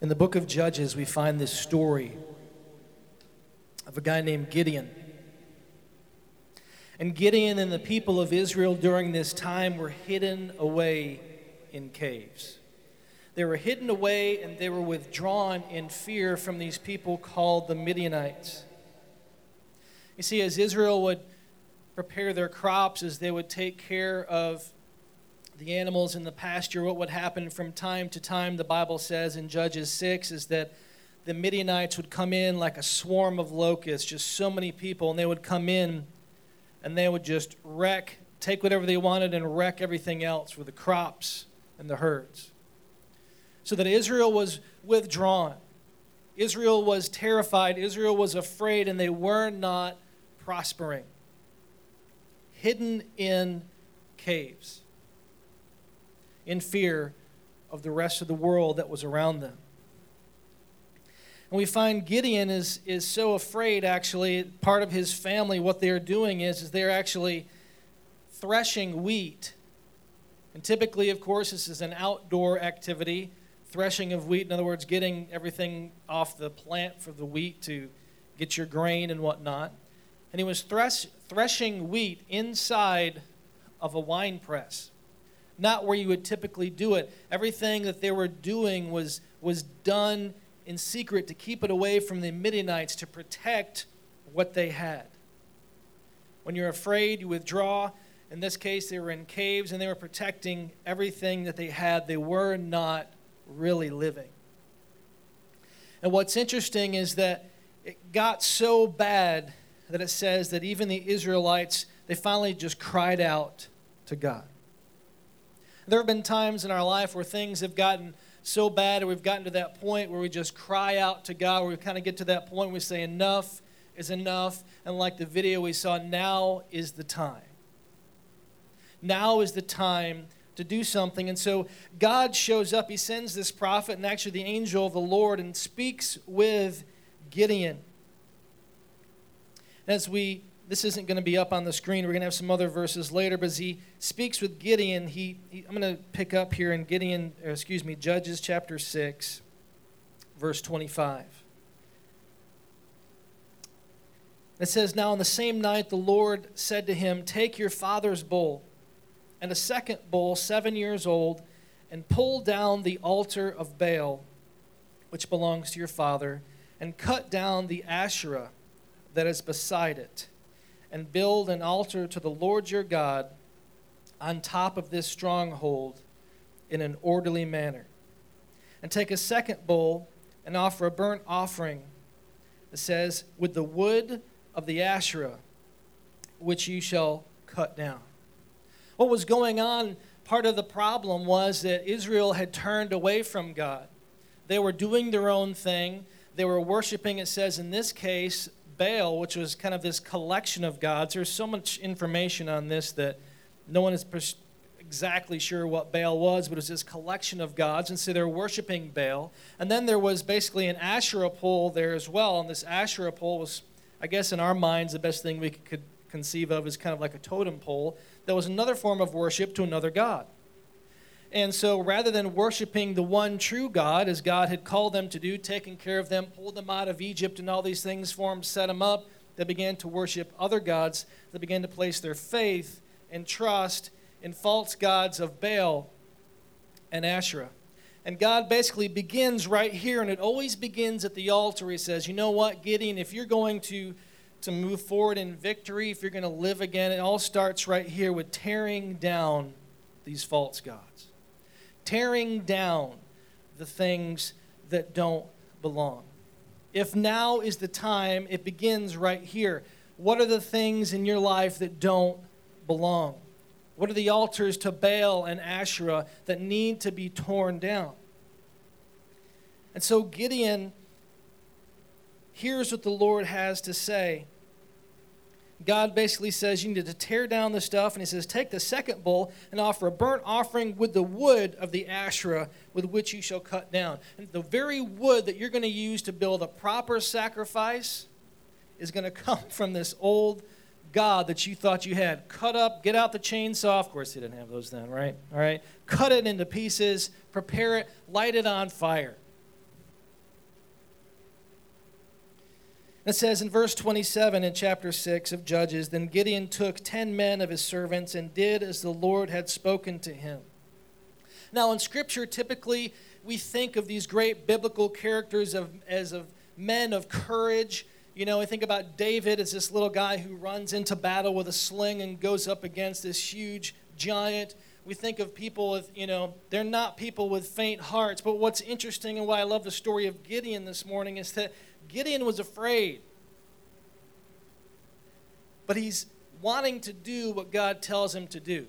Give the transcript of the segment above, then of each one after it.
In the book of Judges, we find this story of a guy named Gideon. And Gideon and the people of Israel during this time were hidden away in caves. They were hidden away and they were withdrawn in fear from these people called the Midianites. You see, as Israel would prepare their crops, as they would take care of the animals in the pasture, what would happen from time to time, the Bible says in Judges 6, is that the Midianites would come in like a swarm of locusts, just so many people, and they would come in and they would just wreck, take whatever they wanted and wreck everything else with the crops and the herds. So that Israel was withdrawn. Israel was terrified. Israel was afraid, and they were not prospering. Hidden in caves in fear of the rest of the world that was around them. And we find Gideon is, is so afraid, actually, part of his family, what they're doing is, is they're actually threshing wheat. And typically, of course, this is an outdoor activity, threshing of wheat, in other words, getting everything off the plant for the wheat to get your grain and whatnot. And he was thresh, threshing wheat inside of a wine press not where you would typically do it. Everything that they were doing was, was done in secret to keep it away from the Midianites, to protect what they had. When you're afraid, you withdraw. In this case, they were in caves and they were protecting everything that they had. They were not really living. And what's interesting is that it got so bad that it says that even the Israelites, they finally just cried out to God. There have been times in our life where things have gotten so bad, or we've gotten to that point where we just cry out to God, where we kind of get to that point where we say, Enough is enough. And like the video we saw, now is the time. Now is the time to do something. And so God shows up. He sends this prophet and actually the angel of the Lord and speaks with Gideon. As we this isn't going to be up on the screen. We're going to have some other verses later. But as he speaks with Gideon, he, he I'm going to pick up here in Gideon, excuse me, Judges chapter 6, verse 25. It says, Now on the same night the Lord said to him, Take your father's bull and a second bull, seven years old, and pull down the altar of Baal, which belongs to your father, and cut down the Asherah that is beside it and build an altar to the Lord your God on top of this stronghold in an orderly manner. And take a second bull and offer a burnt offering. It says, with the wood of the Asherah, which you shall cut down. What was going on, part of the problem was that Israel had turned away from God. They were doing their own thing. They were worshiping, it says in this case, Baal, which was kind of this collection of gods. There's so much information on this that no one is exactly sure what Baal was, but it was this collection of gods. And so they're worshiping Baal. And then there was basically an Asherah pole there as well. And this Asherah pole was, I guess, in our minds, the best thing we could conceive of is kind of like a totem pole. That was another form of worship to another god. And so rather than worshiping the one true God, as God had called them to do, taking care of them, pulled them out of Egypt and all these things for them, set them up, they began to worship other gods. They began to place their faith and trust in false gods of Baal and Asherah. And God basically begins right here, and it always begins at the altar. He says, You know what, Gideon, if you're going to, to move forward in victory, if you're going to live again, it all starts right here with tearing down these false gods tearing down the things that don't belong. If now is the time, it begins right here. What are the things in your life that don't belong? What are the altars to Baal and Asherah that need to be torn down? And so Gideon hears what the Lord has to say. God basically says you need to tear down the stuff, and He says, Take the second bull and offer a burnt offering with the wood of the Asherah with which you shall cut down. And the very wood that you're going to use to build a proper sacrifice is going to come from this old God that you thought you had. Cut up, get out the chainsaw. Of course, He didn't have those then, right? All right. Cut it into pieces, prepare it, light it on fire. It says in verse 27 in chapter 6 of Judges Then Gideon took ten men of his servants and did as the Lord had spoken to him. Now, in Scripture, typically we think of these great biblical characters of, as of men of courage. You know, I think about David as this little guy who runs into battle with a sling and goes up against this huge giant. We think of people with, you know, they're not people with faint hearts. But what's interesting and why I love the story of Gideon this morning is that Gideon was afraid. But he's wanting to do what God tells him to do.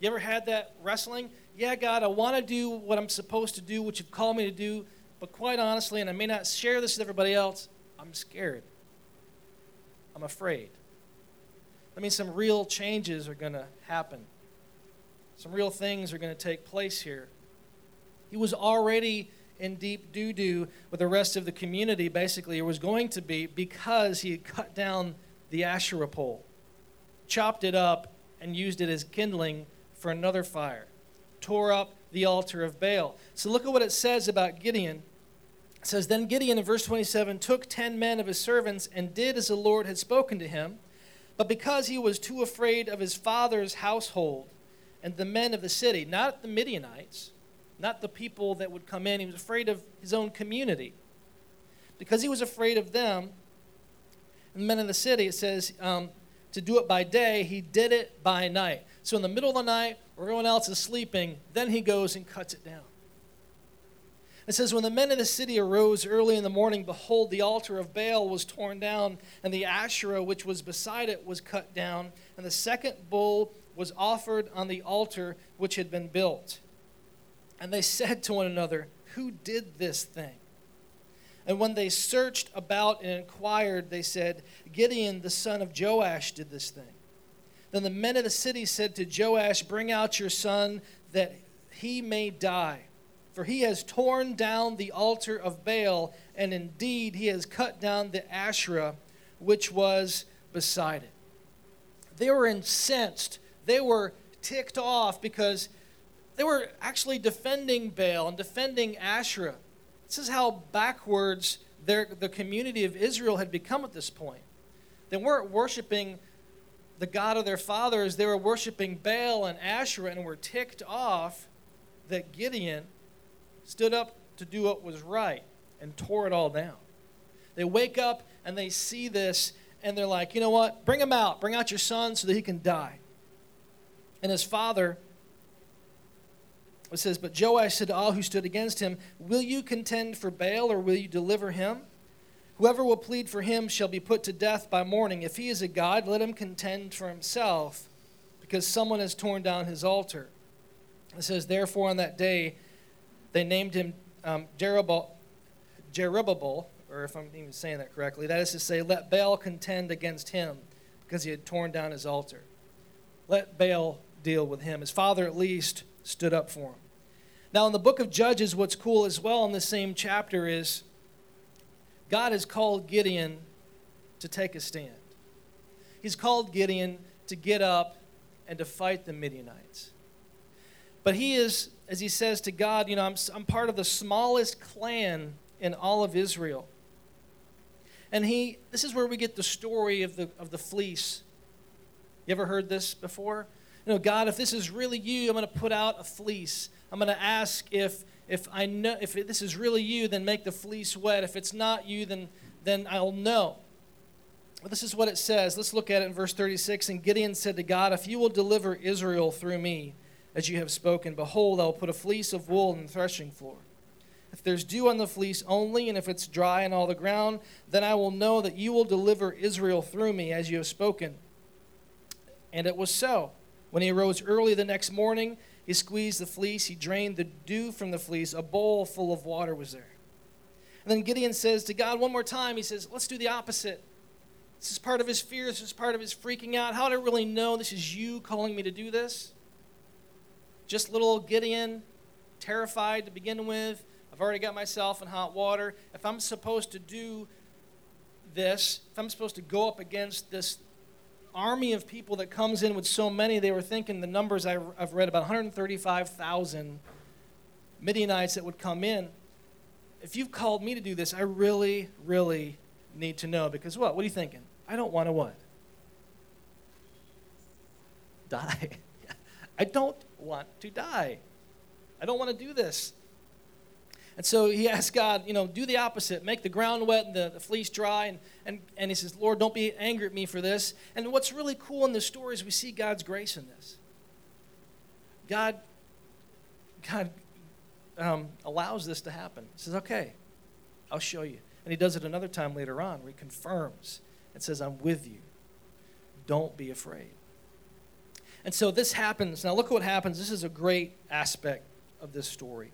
You ever had that wrestling? Yeah, God, I want to do what I'm supposed to do, what you've called me to do, but quite honestly, and I may not share this with everybody else, I'm scared. I'm afraid. That means some real changes are going to happen. Some real things are going to take place here. He was already in deep doo doo with the rest of the community, basically, or was going to be because he had cut down the Asherah pole, chopped it up, and used it as kindling for another fire, tore up the altar of Baal. So look at what it says about Gideon. It says, Then Gideon in verse 27 took ten men of his servants and did as the Lord had spoken to him. But because he was too afraid of his father's household and the men of the city, not the Midianites, not the people that would come in. He was afraid of his own community. Because he was afraid of them, and the men in the city, it says, um, to do it by day, he did it by night. So in the middle of the night, where everyone else is sleeping, then he goes and cuts it down. It says, When the men of the city arose early in the morning, behold, the altar of Baal was torn down, and the Asherah which was beside it was cut down, and the second bull was offered on the altar which had been built. And they said to one another, Who did this thing? And when they searched about and inquired, they said, Gideon, the son of Joash, did this thing. Then the men of the city said to Joash, Bring out your son that he may die. For he has torn down the altar of Baal, and indeed he has cut down the Asherah which was beside it. They were incensed. They were ticked off because they were actually defending Baal and defending Asherah. This is how backwards their, the community of Israel had become at this point. They weren't worshiping the God of their fathers, they were worshiping Baal and Asherah and were ticked off that Gideon stood up to do what was right and tore it all down. They wake up and they see this and they're like, you know what? Bring him out. Bring out your son so that he can die. And his father it says, But Joash said to all who stood against him, Will you contend for Baal, or will you deliver him? Whoever will plead for him shall be put to death by morning. If he is a god, let him contend for himself, because someone has torn down his altar. It says, Therefore, on that day, they named him um, Jerubbaal, or if I'm even saying that correctly, that is to say, let Baal contend against him, because he had torn down his altar. Let Baal deal with him. His father, at least, stood up for him. Now, in the book of Judges, what's cool as well in the same chapter is God has called Gideon to take a stand. He's called Gideon to get up and to fight the Midianites. But he is, as he says to God, you know, I'm, I'm part of the smallest clan in all of Israel. And he, this is where we get the story of the, of the fleece. You ever heard this before? You know, God, if this is really you, I'm going to put out a fleece. I'm going to ask if if I know if this is really you, then make the fleece wet. If it's not you, then then I'll know. But this is what it says. Let's look at it in verse 36. And Gideon said to God, If you will deliver Israel through me, as you have spoken, behold, I will put a fleece of wool in the threshing floor. If there's dew on the fleece only, and if it's dry in all the ground, then I will know that you will deliver Israel through me, as you have spoken. And it was so. When he arose early the next morning, he squeezed the fleece, he drained the dew from the fleece. A bowl full of water was there. And then Gideon says to God one more time, he says, Let's do the opposite. This is part of his fear. This is part of his freaking out. How do I really know this is you calling me to do this? Just little old Gideon, terrified to begin with. I've already got myself in hot water. If I'm supposed to do this, if I'm supposed to go up against this army of people that comes in with so many, they were thinking the numbers I've read about 135,000 Midianites that would come in. If you've called me to do this, I really, really need to know because what? What are you thinking? I don't want to what? Die. I don't want to die. I don't want to do this. And so he asked God, you know, do the opposite. Make the ground wet and the, the fleece dry. And, and, and he says, Lord, don't be angry at me for this. And what's really cool in this story is we see God's grace in this. God, God um, allows this to happen. He says, okay, I'll show you. And he does it another time later on where he confirms and says, I'm with you. Don't be afraid. And so this happens. Now, look what happens. This is a great aspect of this story.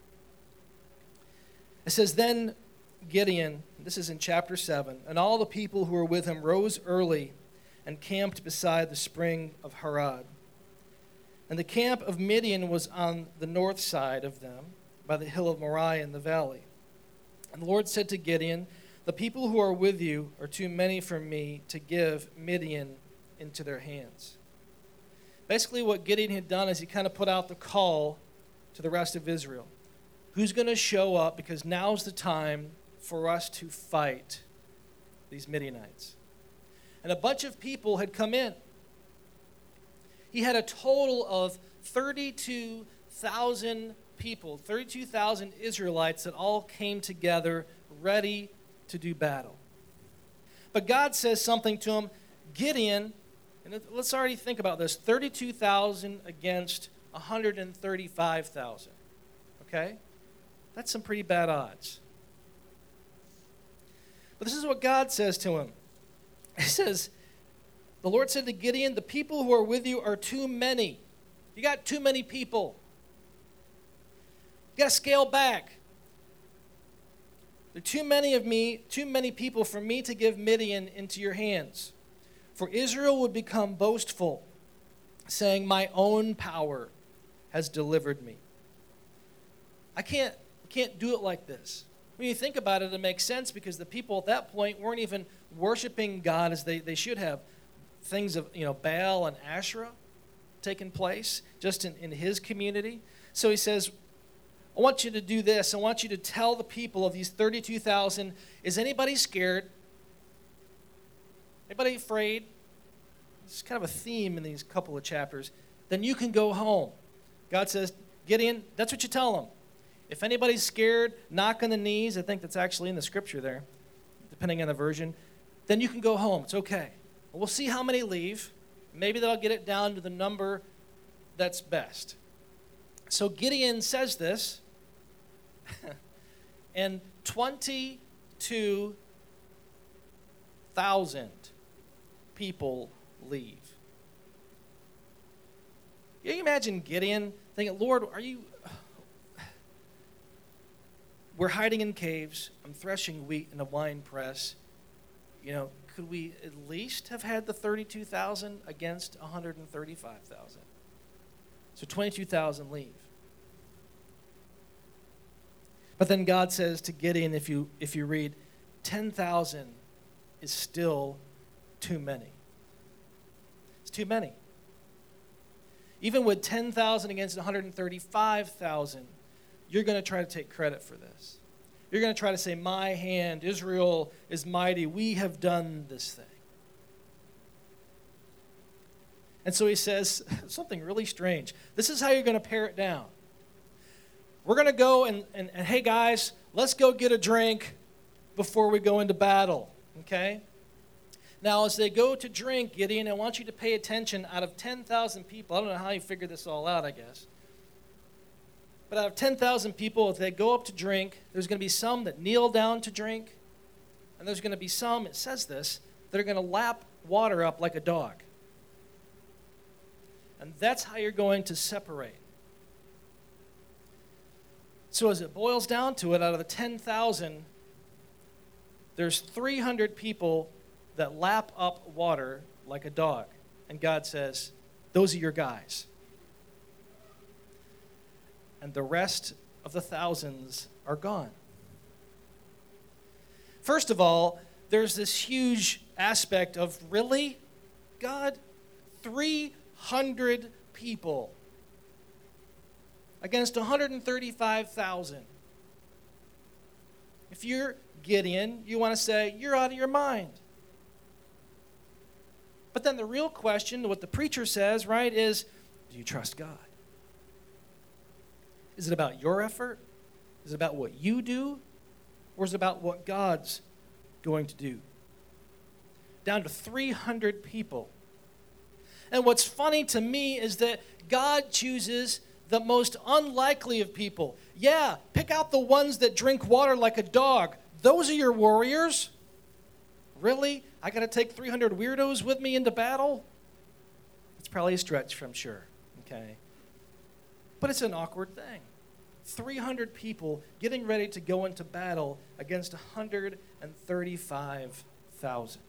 It says, Then Gideon, this is in chapter 7, and all the people who were with him rose early and camped beside the spring of Harod. And the camp of Midian was on the north side of them, by the hill of Moriah in the valley. And the Lord said to Gideon, The people who are with you are too many for me to give Midian into their hands. Basically, what Gideon had done is he kind of put out the call to the rest of Israel. Who's going to show up? Because now's the time for us to fight these Midianites. And a bunch of people had come in. He had a total of 32,000 people, 32,000 Israelites that all came together ready to do battle. But God says something to him Gideon, and let's already think about this 32,000 against 135,000. Okay? That's some pretty bad odds. But this is what God says to him. He says, The Lord said to Gideon, The people who are with you are too many. You got too many people. You got to scale back. There are too many of me, too many people for me to give Midian into your hands. For Israel would become boastful, saying, My own power has delivered me. I can't, can't do it like this. When you think about it, it makes sense because the people at that point weren't even worshiping God as they, they should have. Things of you know Baal and Asherah taking place just in, in his community. So he says, I want you to do this. I want you to tell the people of these 32,000 is anybody scared? Anybody afraid? It's kind of a theme in these couple of chapters. Then you can go home. God says, Gideon, that's what you tell them. If anybody's scared, knock on the knees. I think that's actually in the scripture there, depending on the version. Then you can go home. It's okay. We'll see how many leave. Maybe they'll get it down to the number that's best. So Gideon says this, and 22,000 people leave. Can you imagine Gideon thinking, Lord, are you. We're hiding in caves. I'm threshing wheat in a wine press. You know, could we at least have had the 32,000 against 135,000? So 22,000 leave. But then God says to Gideon, if you, if you read, 10,000 is still too many. It's too many. Even with 10,000 against 135,000, you're going to try to take credit for this. You're going to try to say, My hand, Israel is mighty. We have done this thing. And so he says something really strange. This is how you're going to pare it down. We're going to go and, and, and, hey, guys, let's go get a drink before we go into battle, okay? Now, as they go to drink, Gideon, I want you to pay attention. Out of 10,000 people, I don't know how you figured this all out, I guess. But out of 10,000 people, if they go up to drink, there's going to be some that kneel down to drink, and there's going to be some, it says this, that are going to lap water up like a dog. And that's how you're going to separate. So, as it boils down to it, out of the 10,000, there's 300 people that lap up water like a dog. And God says, Those are your guys. And the rest of the thousands are gone. First of all, there's this huge aspect of really? God, 300 people against 135,000. If you're Gideon, you want to say, You're out of your mind. But then the real question, what the preacher says, right, is do you trust God? Is it about your effort? Is it about what you do? Or is it about what God's going to do? Down to 300 people. And what's funny to me is that God chooses the most unlikely of people. Yeah, pick out the ones that drink water like a dog. Those are your warriors. Really? I got to take 300 weirdos with me into battle? It's probably a stretch, I'm sure. Okay. But it's an awkward thing. 300 people getting ready to go into battle against 135,000.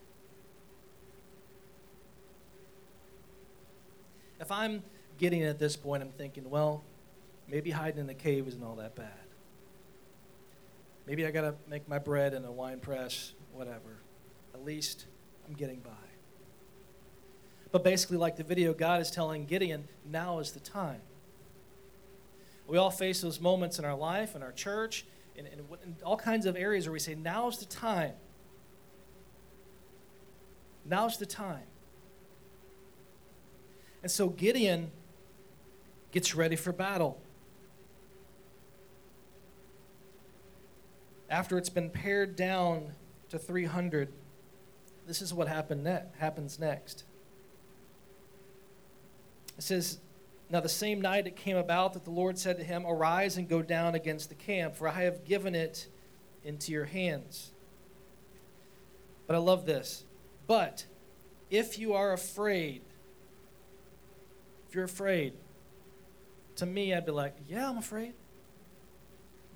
If I'm getting at this point, I'm thinking, well, maybe hiding in the cave isn't all that bad. Maybe I got to make my bread in a wine press, whatever. At least I'm getting by. But basically, like the video, God is telling Gideon, now is the time. We all face those moments in our life, in our church, in, in, in all kinds of areas where we say, now's the time. Now's the time. And so Gideon gets ready for battle. After it's been pared down to 300, this is what happened ne- happens next. It says, Now the same night it came about that the Lord said to him, Arise and go down against the camp, for I have given it into your hands. But I love this. But if you are afraid, if you're afraid, to me, I'd be like, yeah, I'm afraid.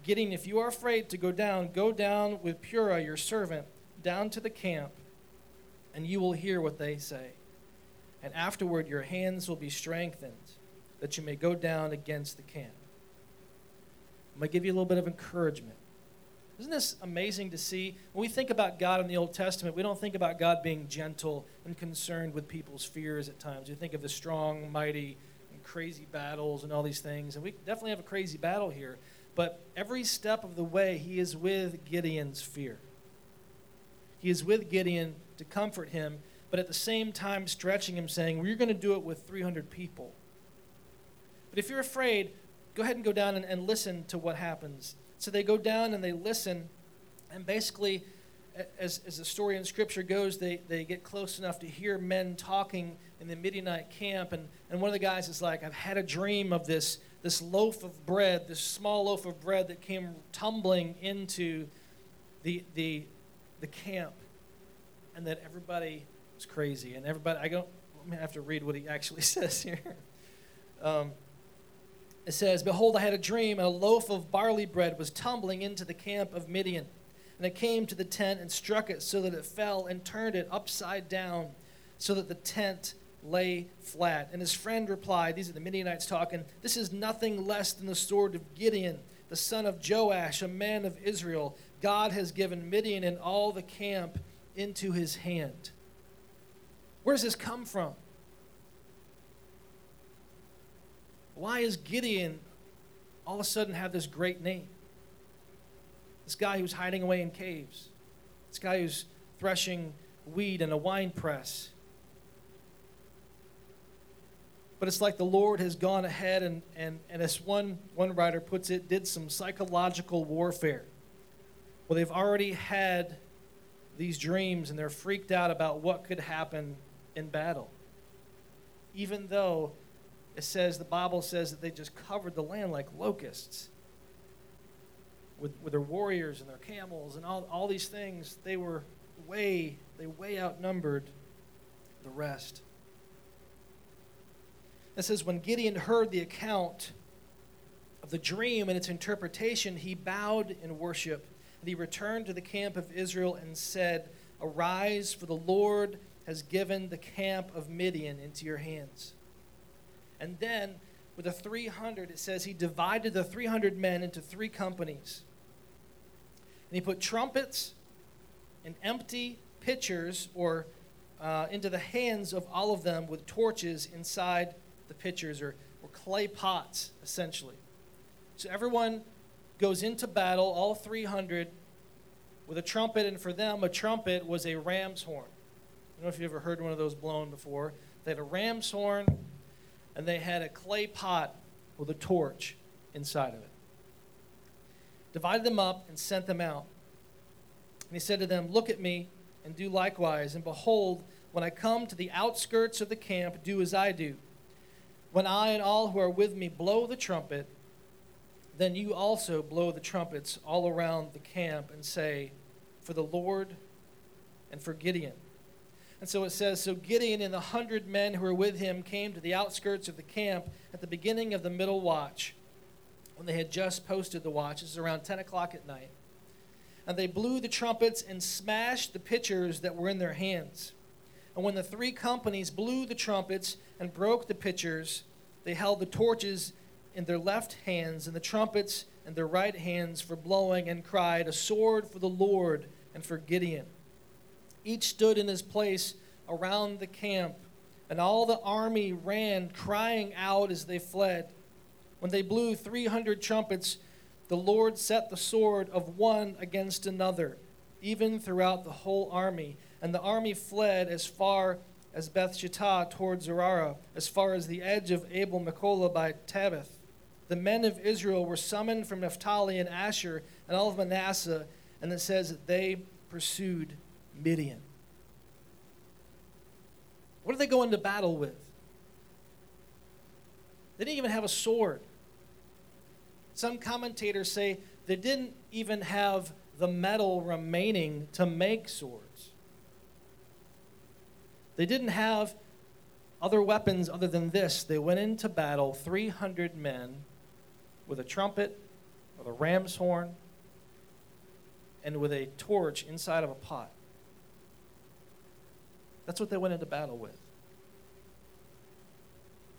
Getting, if you are afraid to go down, go down with Purah, your servant, down to the camp, and you will hear what they say. And afterward, your hands will be strengthened, that you may go down against the camp. I'm going to give you a little bit of encouragement. Isn't this amazing to see? When we think about God in the Old Testament, we don't think about God being gentle and concerned with people's fears at times. We think of the strong, mighty, and crazy battles and all these things. And we definitely have a crazy battle here. But every step of the way, he is with Gideon's fear. He is with Gideon to comfort him, but at the same time stretching him, saying, We're going to do it with 300 people. But if you're afraid, go ahead and go down and, and listen to what happens. So they go down and they listen, and basically, as, as the story in Scripture goes, they, they get close enough to hear men talking in the Midianite camp. And, and one of the guys is like, I've had a dream of this, this loaf of bread, this small loaf of bread that came tumbling into the, the, the camp. And that everybody was crazy. And everybody, I don't, I have to read what he actually says here. Um, it says, Behold, I had a dream, and a loaf of barley bread was tumbling into the camp of Midian. And it came to the tent and struck it so that it fell and turned it upside down so that the tent lay flat. And his friend replied, These are the Midianites talking, This is nothing less than the sword of Gideon, the son of Joash, a man of Israel. God has given Midian and all the camp into his hand. Where does this come from? Why is Gideon all of a sudden have this great name? This guy who's hiding away in caves. This guy who's threshing wheat in a wine press. But it's like the Lord has gone ahead and, and, and as one, one writer puts it, did some psychological warfare. Well, they've already had these dreams and they're freaked out about what could happen in battle. Even though it says, the Bible says that they just covered the land like locusts with, with their warriors and their camels and all, all these things, they were way, they way outnumbered the rest. It says, when Gideon heard the account of the dream and its interpretation, he bowed in worship. And he returned to the camp of Israel and said, Arise, for the Lord has given the camp of Midian into your hands. And then with the 300, it says he divided the 300 men into three companies. And he put trumpets and empty pitchers or uh, into the hands of all of them with torches inside the pitchers or, or clay pots, essentially. So everyone goes into battle, all 300, with a trumpet, and for them, a trumpet was a ram's horn. I don't know if you've ever heard one of those blown before. They had a ram's horn, and they had a clay pot with a torch inside of it. Divided them up and sent them out. And he said to them, Look at me and do likewise. And behold, when I come to the outskirts of the camp, do as I do. When I and all who are with me blow the trumpet, then you also blow the trumpets all around the camp and say, For the Lord and for Gideon. And so it says So Gideon and the hundred men who were with him came to the outskirts of the camp at the beginning of the middle watch, when they had just posted the watch. This is around 10 o'clock at night. And they blew the trumpets and smashed the pitchers that were in their hands. And when the three companies blew the trumpets and broke the pitchers, they held the torches in their left hands and the trumpets in their right hands for blowing and cried, A sword for the Lord and for Gideon. Each stood in his place around the camp, and all the army ran, crying out as they fled. When they blew 300 trumpets, the Lord set the sword of one against another, even throughout the whole army. And the army fled as far as Beth Shittah toward Zerah, as far as the edge of Abel Mecholah by Tabbath. The men of Israel were summoned from Naphtali and Asher and all of Manasseh, and it says that they pursued Midian. What did they go into battle with? They didn't even have a sword. Some commentators say they didn't even have the metal remaining to make swords. They didn't have other weapons other than this. They went into battle, 300 men, with a trumpet, with a ram's horn, and with a torch inside of a pot. That's what they went into battle with.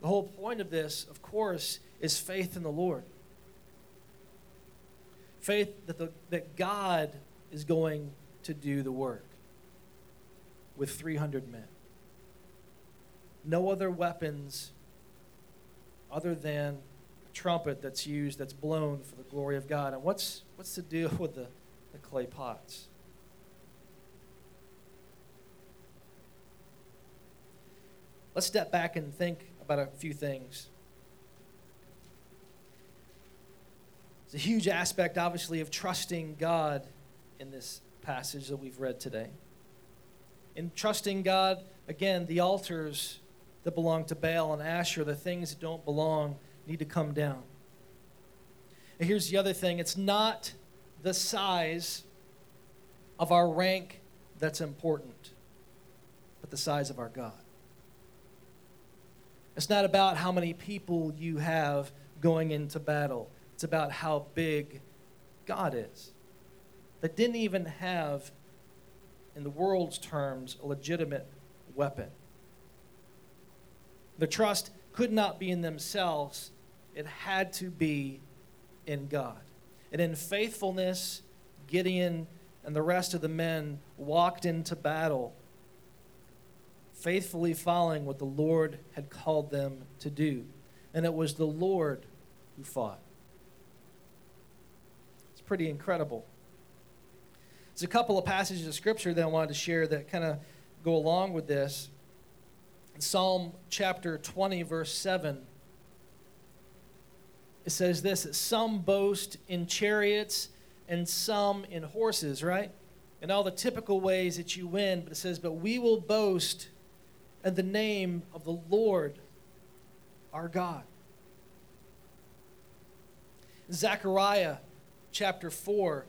The whole point of this, of course, is faith in the Lord. Faith that, the, that God is going to do the work with 300 men. No other weapons other than a trumpet that's used, that's blown for the glory of God. And what's, what's the deal with the, the clay pots? Let's step back and think about a few things. It's a huge aspect, obviously, of trusting God in this passage that we've read today. In trusting God, again, the altars that belong to Baal and Asher, the things that don't belong, need to come down. And here's the other thing it's not the size of our rank that's important, but the size of our God. It's not about how many people you have going into battle. It's about how big God is. That didn't even have, in the world's terms, a legitimate weapon. The trust could not be in themselves, it had to be in God. And in faithfulness, Gideon and the rest of the men walked into battle faithfully following what the Lord had called them to do. And it was the Lord who fought. It's pretty incredible. There's a couple of passages of Scripture that I wanted to share that kind of go along with this. In Psalm chapter 20, verse 7, it says this some boast in chariots and some in horses, right? In all the typical ways that you win, but it says, But we will boast and the name of the Lord our God. Zechariah chapter 4,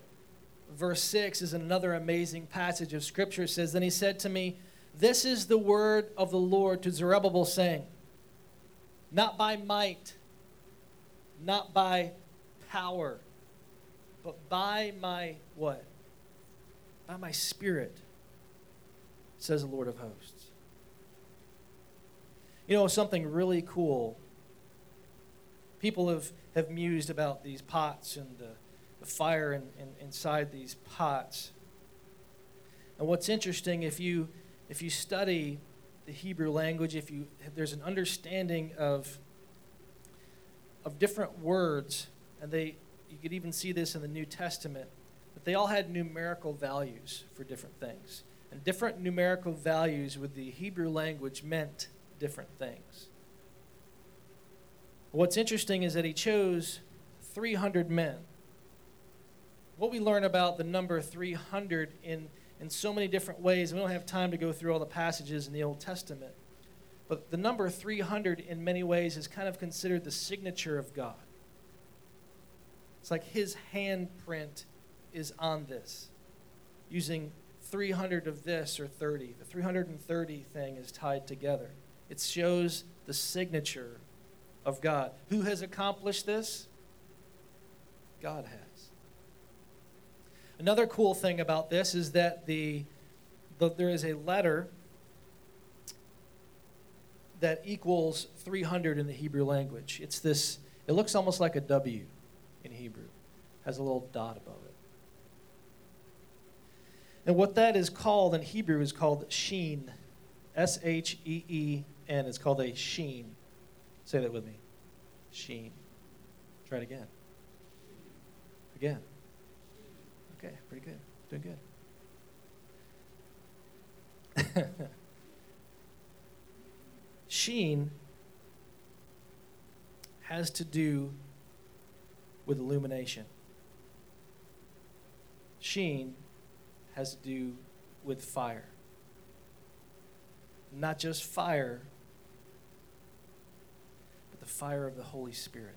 verse 6 is another amazing passage of Scripture. It says, Then he said to me, This is the word of the Lord to Zerubbabel, saying, Not by might, not by power, but by my what? By my spirit, says the Lord of hosts. You know, something really cool. People have, have mused about these pots and the, the fire in, in, inside these pots. And what's interesting, if you, if you study the Hebrew language, if you if there's an understanding of, of different words, and they you could even see this in the New Testament, but they all had numerical values for different things. And different numerical values with the Hebrew language meant different things. What's interesting is that he chose 300 men. What we learn about the number 300 in, in so many different ways, we don't have time to go through all the passages in the Old Testament. But the number 300 in many ways is kind of considered the signature of God. It's like his handprint is on this, using 300 of this or 30. The 330 thing is tied together. It shows the signature of God. Who has accomplished this? God has. Another cool thing about this is that the, the there is a letter that equals 300 in the Hebrew language. It's this, it looks almost like a W in Hebrew, It has a little dot above it. And what that is called in Hebrew is called sheen. S H E E N. It's called a sheen. Say that with me. Sheen. Try it again. Again. Okay, pretty good. Doing good. Sheen has to do with illumination. Sheen has to do with fire. Not just fire, the fire of the Holy Spirit.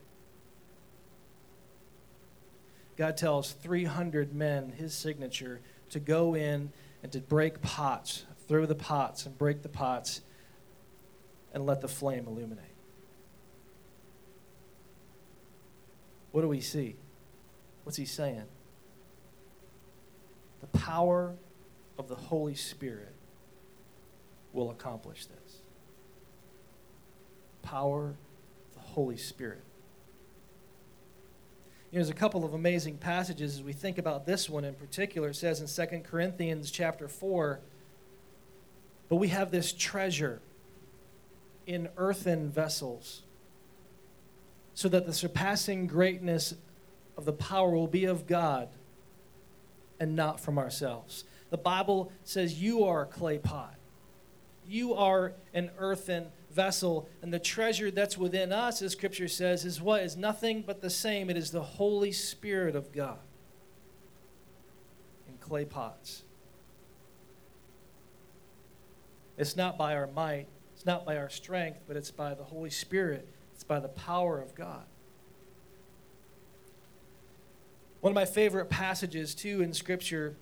God tells 300 men, his signature, to go in and to break pots, throw the pots and break the pots and let the flame illuminate. What do we see? What's he saying? The power of the Holy Spirit will accomplish this. Power Holy Spirit. You know, there's a couple of amazing passages as we think about this one in particular. It says in 2 Corinthians chapter 4, but we have this treasure in earthen vessels, so that the surpassing greatness of the power will be of God and not from ourselves. The Bible says you are a clay pot. You are an earthen vessel, and the treasure that's within us, as Scripture says, is what? Is nothing but the same. It is the Holy Spirit of God in clay pots. It's not by our might, it's not by our strength, but it's by the Holy Spirit. It's by the power of God. One of my favorite passages, too, in Scripture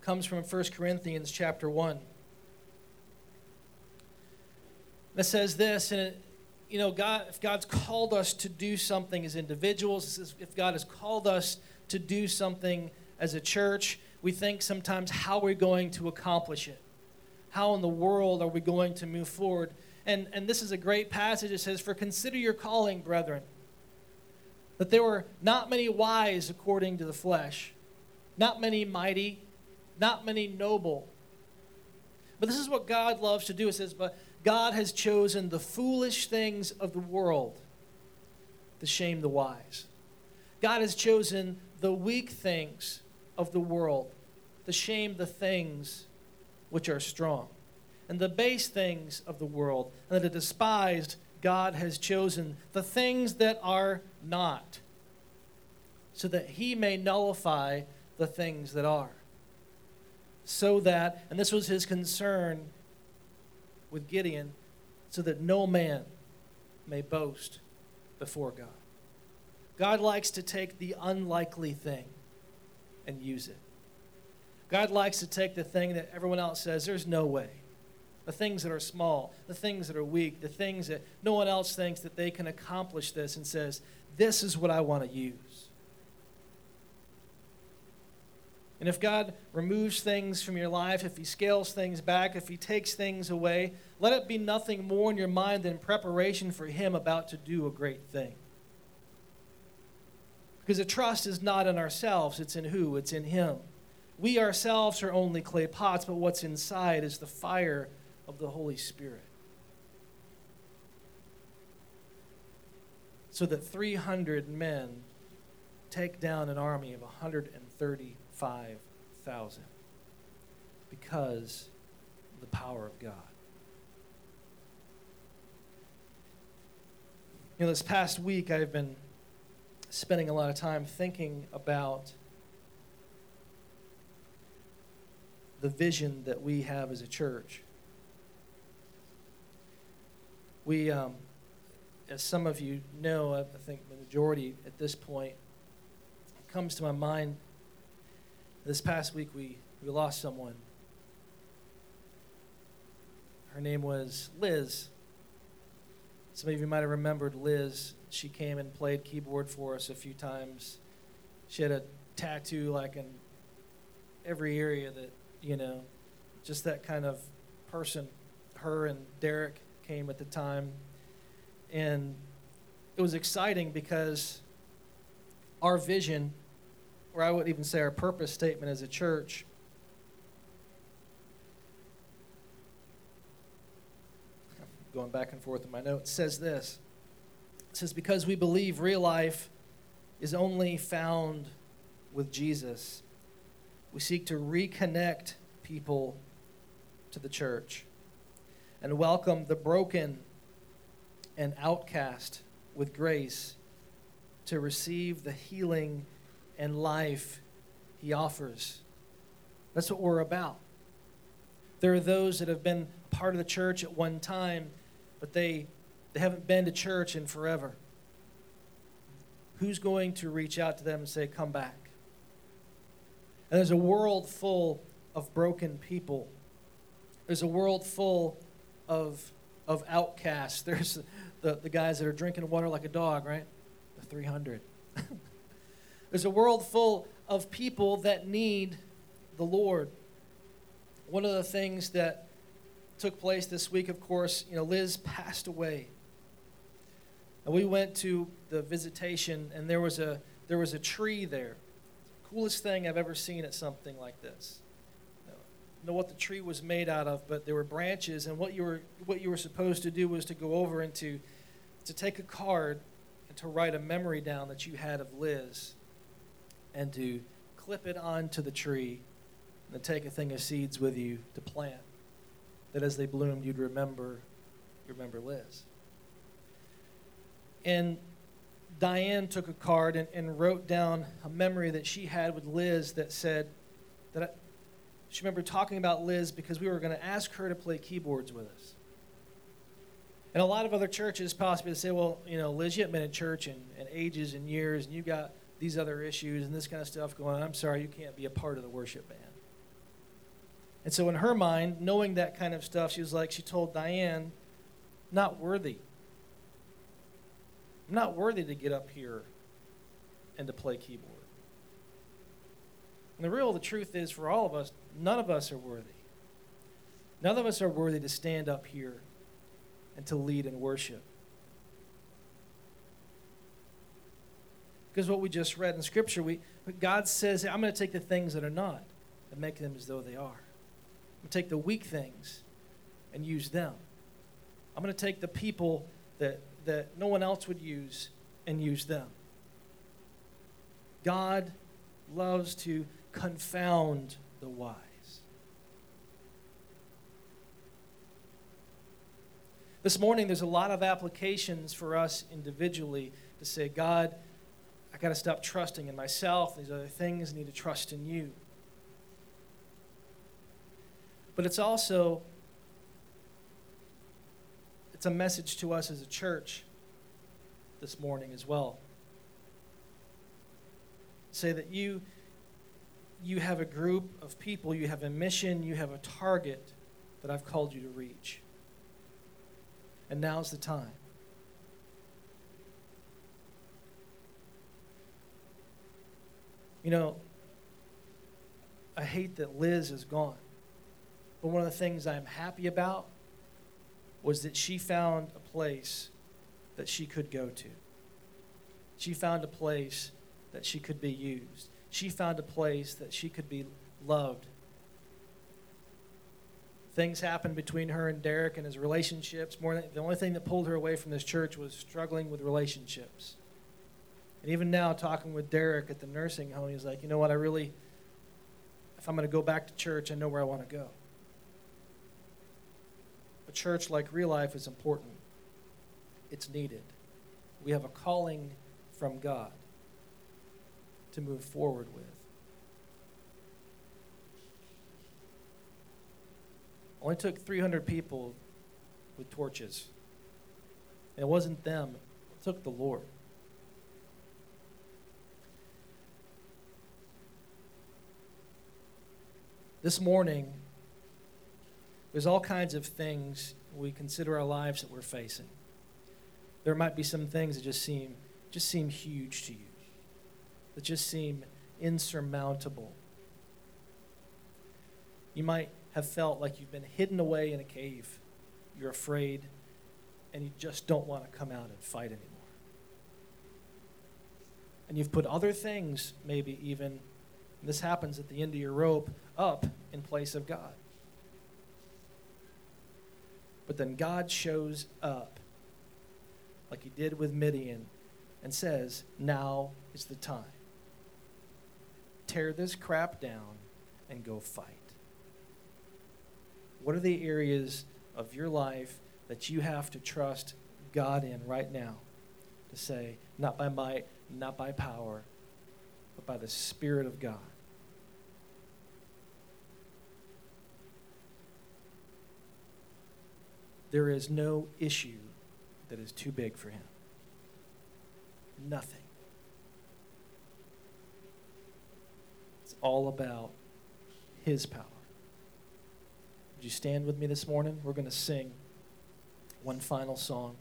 comes from 1 Corinthians chapter 1. It says this, and it, you know, God, if God's called us to do something as individuals, if God has called us to do something as a church, we think sometimes how we're going to accomplish it how in the world are we going to move forward? And, and this is a great passage. It says, For consider your calling, brethren, that there were not many wise according to the flesh, not many mighty, not many noble. But this is what God loves to do. It says, But God has chosen the foolish things of the world to shame the wise. God has chosen the weak things of the world to shame the things which are strong, and the base things of the world, and the despised God has chosen, the things that are not, so that he may nullify the things that are. So that, and this was his concern with Gideon, so that no man may boast before God. God likes to take the unlikely thing and use it. God likes to take the thing that everyone else says, there's no way. The things that are small, the things that are weak, the things that no one else thinks that they can accomplish this and says, this is what I want to use. And if God removes things from your life, if He scales things back, if He takes things away, let it be nothing more in your mind than preparation for Him about to do a great thing. Because the trust is not in ourselves, it's in who? It's in Him. We ourselves are only clay pots, but what's inside is the fire of the Holy Spirit. So that 300 men take down an army of 130,000. 35,000 because the power of God. You know, this past week I've been spending a lot of time thinking about the vision that we have as a church. We, um, as some of you know, I think the majority at this point comes to my mind. This past week, we, we lost someone. Her name was Liz. Some of you might have remembered Liz. She came and played keyboard for us a few times. She had a tattoo like in every area that, you know, just that kind of person. Her and Derek came at the time. And it was exciting because our vision, or I wouldn't even say our purpose statement as a church, going back and forth in my notes, says this. It says, Because we believe real life is only found with Jesus, we seek to reconnect people to the church and welcome the broken and outcast with grace to receive the healing and life he offers. That's what we're about. There are those that have been part of the church at one time, but they, they haven't been to church in forever. Who's going to reach out to them and say, Come back? And there's a world full of broken people. There's a world full of, of outcasts. There's the, the guys that are drinking water like a dog, right? The 300. There's a world full of people that need the Lord. One of the things that took place this week, of course, you know, Liz passed away. And we went to the visitation, and there was a there was a tree there. Coolest thing I've ever seen at something like this know what the tree was made out of, but there were branches, and what you were what you were supposed to do was to go over and to to take a card and to write a memory down that you had of Liz, and to clip it onto the tree, and take a thing of seeds with you to plant. That as they bloomed, you'd remember, you remember Liz. And Diane took a card and, and wrote down a memory that she had with Liz that said that she remembered talking about Liz because we were going to ask her to play keyboards with us. And a lot of other churches possibly say, well, you know, Liz, you haven't been in church in, in ages and years, and you've got these other issues and this kind of stuff going. I'm sorry, you can't be a part of the worship band. And so, in her mind, knowing that kind of stuff, she was like, she told Diane, not worthy. I'm not worthy to get up here and to play keyboard. And the real the truth is for all of us, none of us are worthy. None of us are worthy to stand up here and to lead in worship. Because what we just read in Scripture, we, God says, I'm going to take the things that are not and make them as though they are. I'm going to take the weak things and use them. I'm going to take the people that, that no one else would use and use them. God loves to confound the wise. This morning, there's a lot of applications for us individually to say, God, I got to stop trusting in myself. These other things I need to trust in you. But it's also it's a message to us as a church this morning as well. Say that you you have a group of people, you have a mission, you have a target that I've called you to reach. And now's the time. You know, I hate that Liz is gone. But one of the things I'm happy about was that she found a place that she could go to. She found a place that she could be used she found a place that she could be loved. Things happened between her and Derek and his relationships. More than, the only thing that pulled her away from this church was struggling with relationships. And even now, talking with Derek at the nursing home, he's like, you know what, I really, if I'm going to go back to church, I know where I want to go. A church like Real Life is important, it's needed. We have a calling from God to move forward with. Only took 300 people with torches. It wasn't them, it took the Lord. This morning, there's all kinds of things we consider our lives that we're facing. There might be some things that just seem just seem huge to you. That just seem insurmountable. You might have felt like you've been hidden away in a cave. You're afraid and you just don't want to come out and fight anymore. And you've put other things, maybe even this happens at the end of your rope, up in place of God. But then God shows up, like he did with Midian, and says, Now is the time. Tear this crap down and go fight. What are the areas of your life that you have to trust God in right now? To say, not by might, not by power, but by the Spirit of God. There is no issue that is too big for him. Nothing. It's all about his power. Would you stand with me this morning? We're going to sing one final song.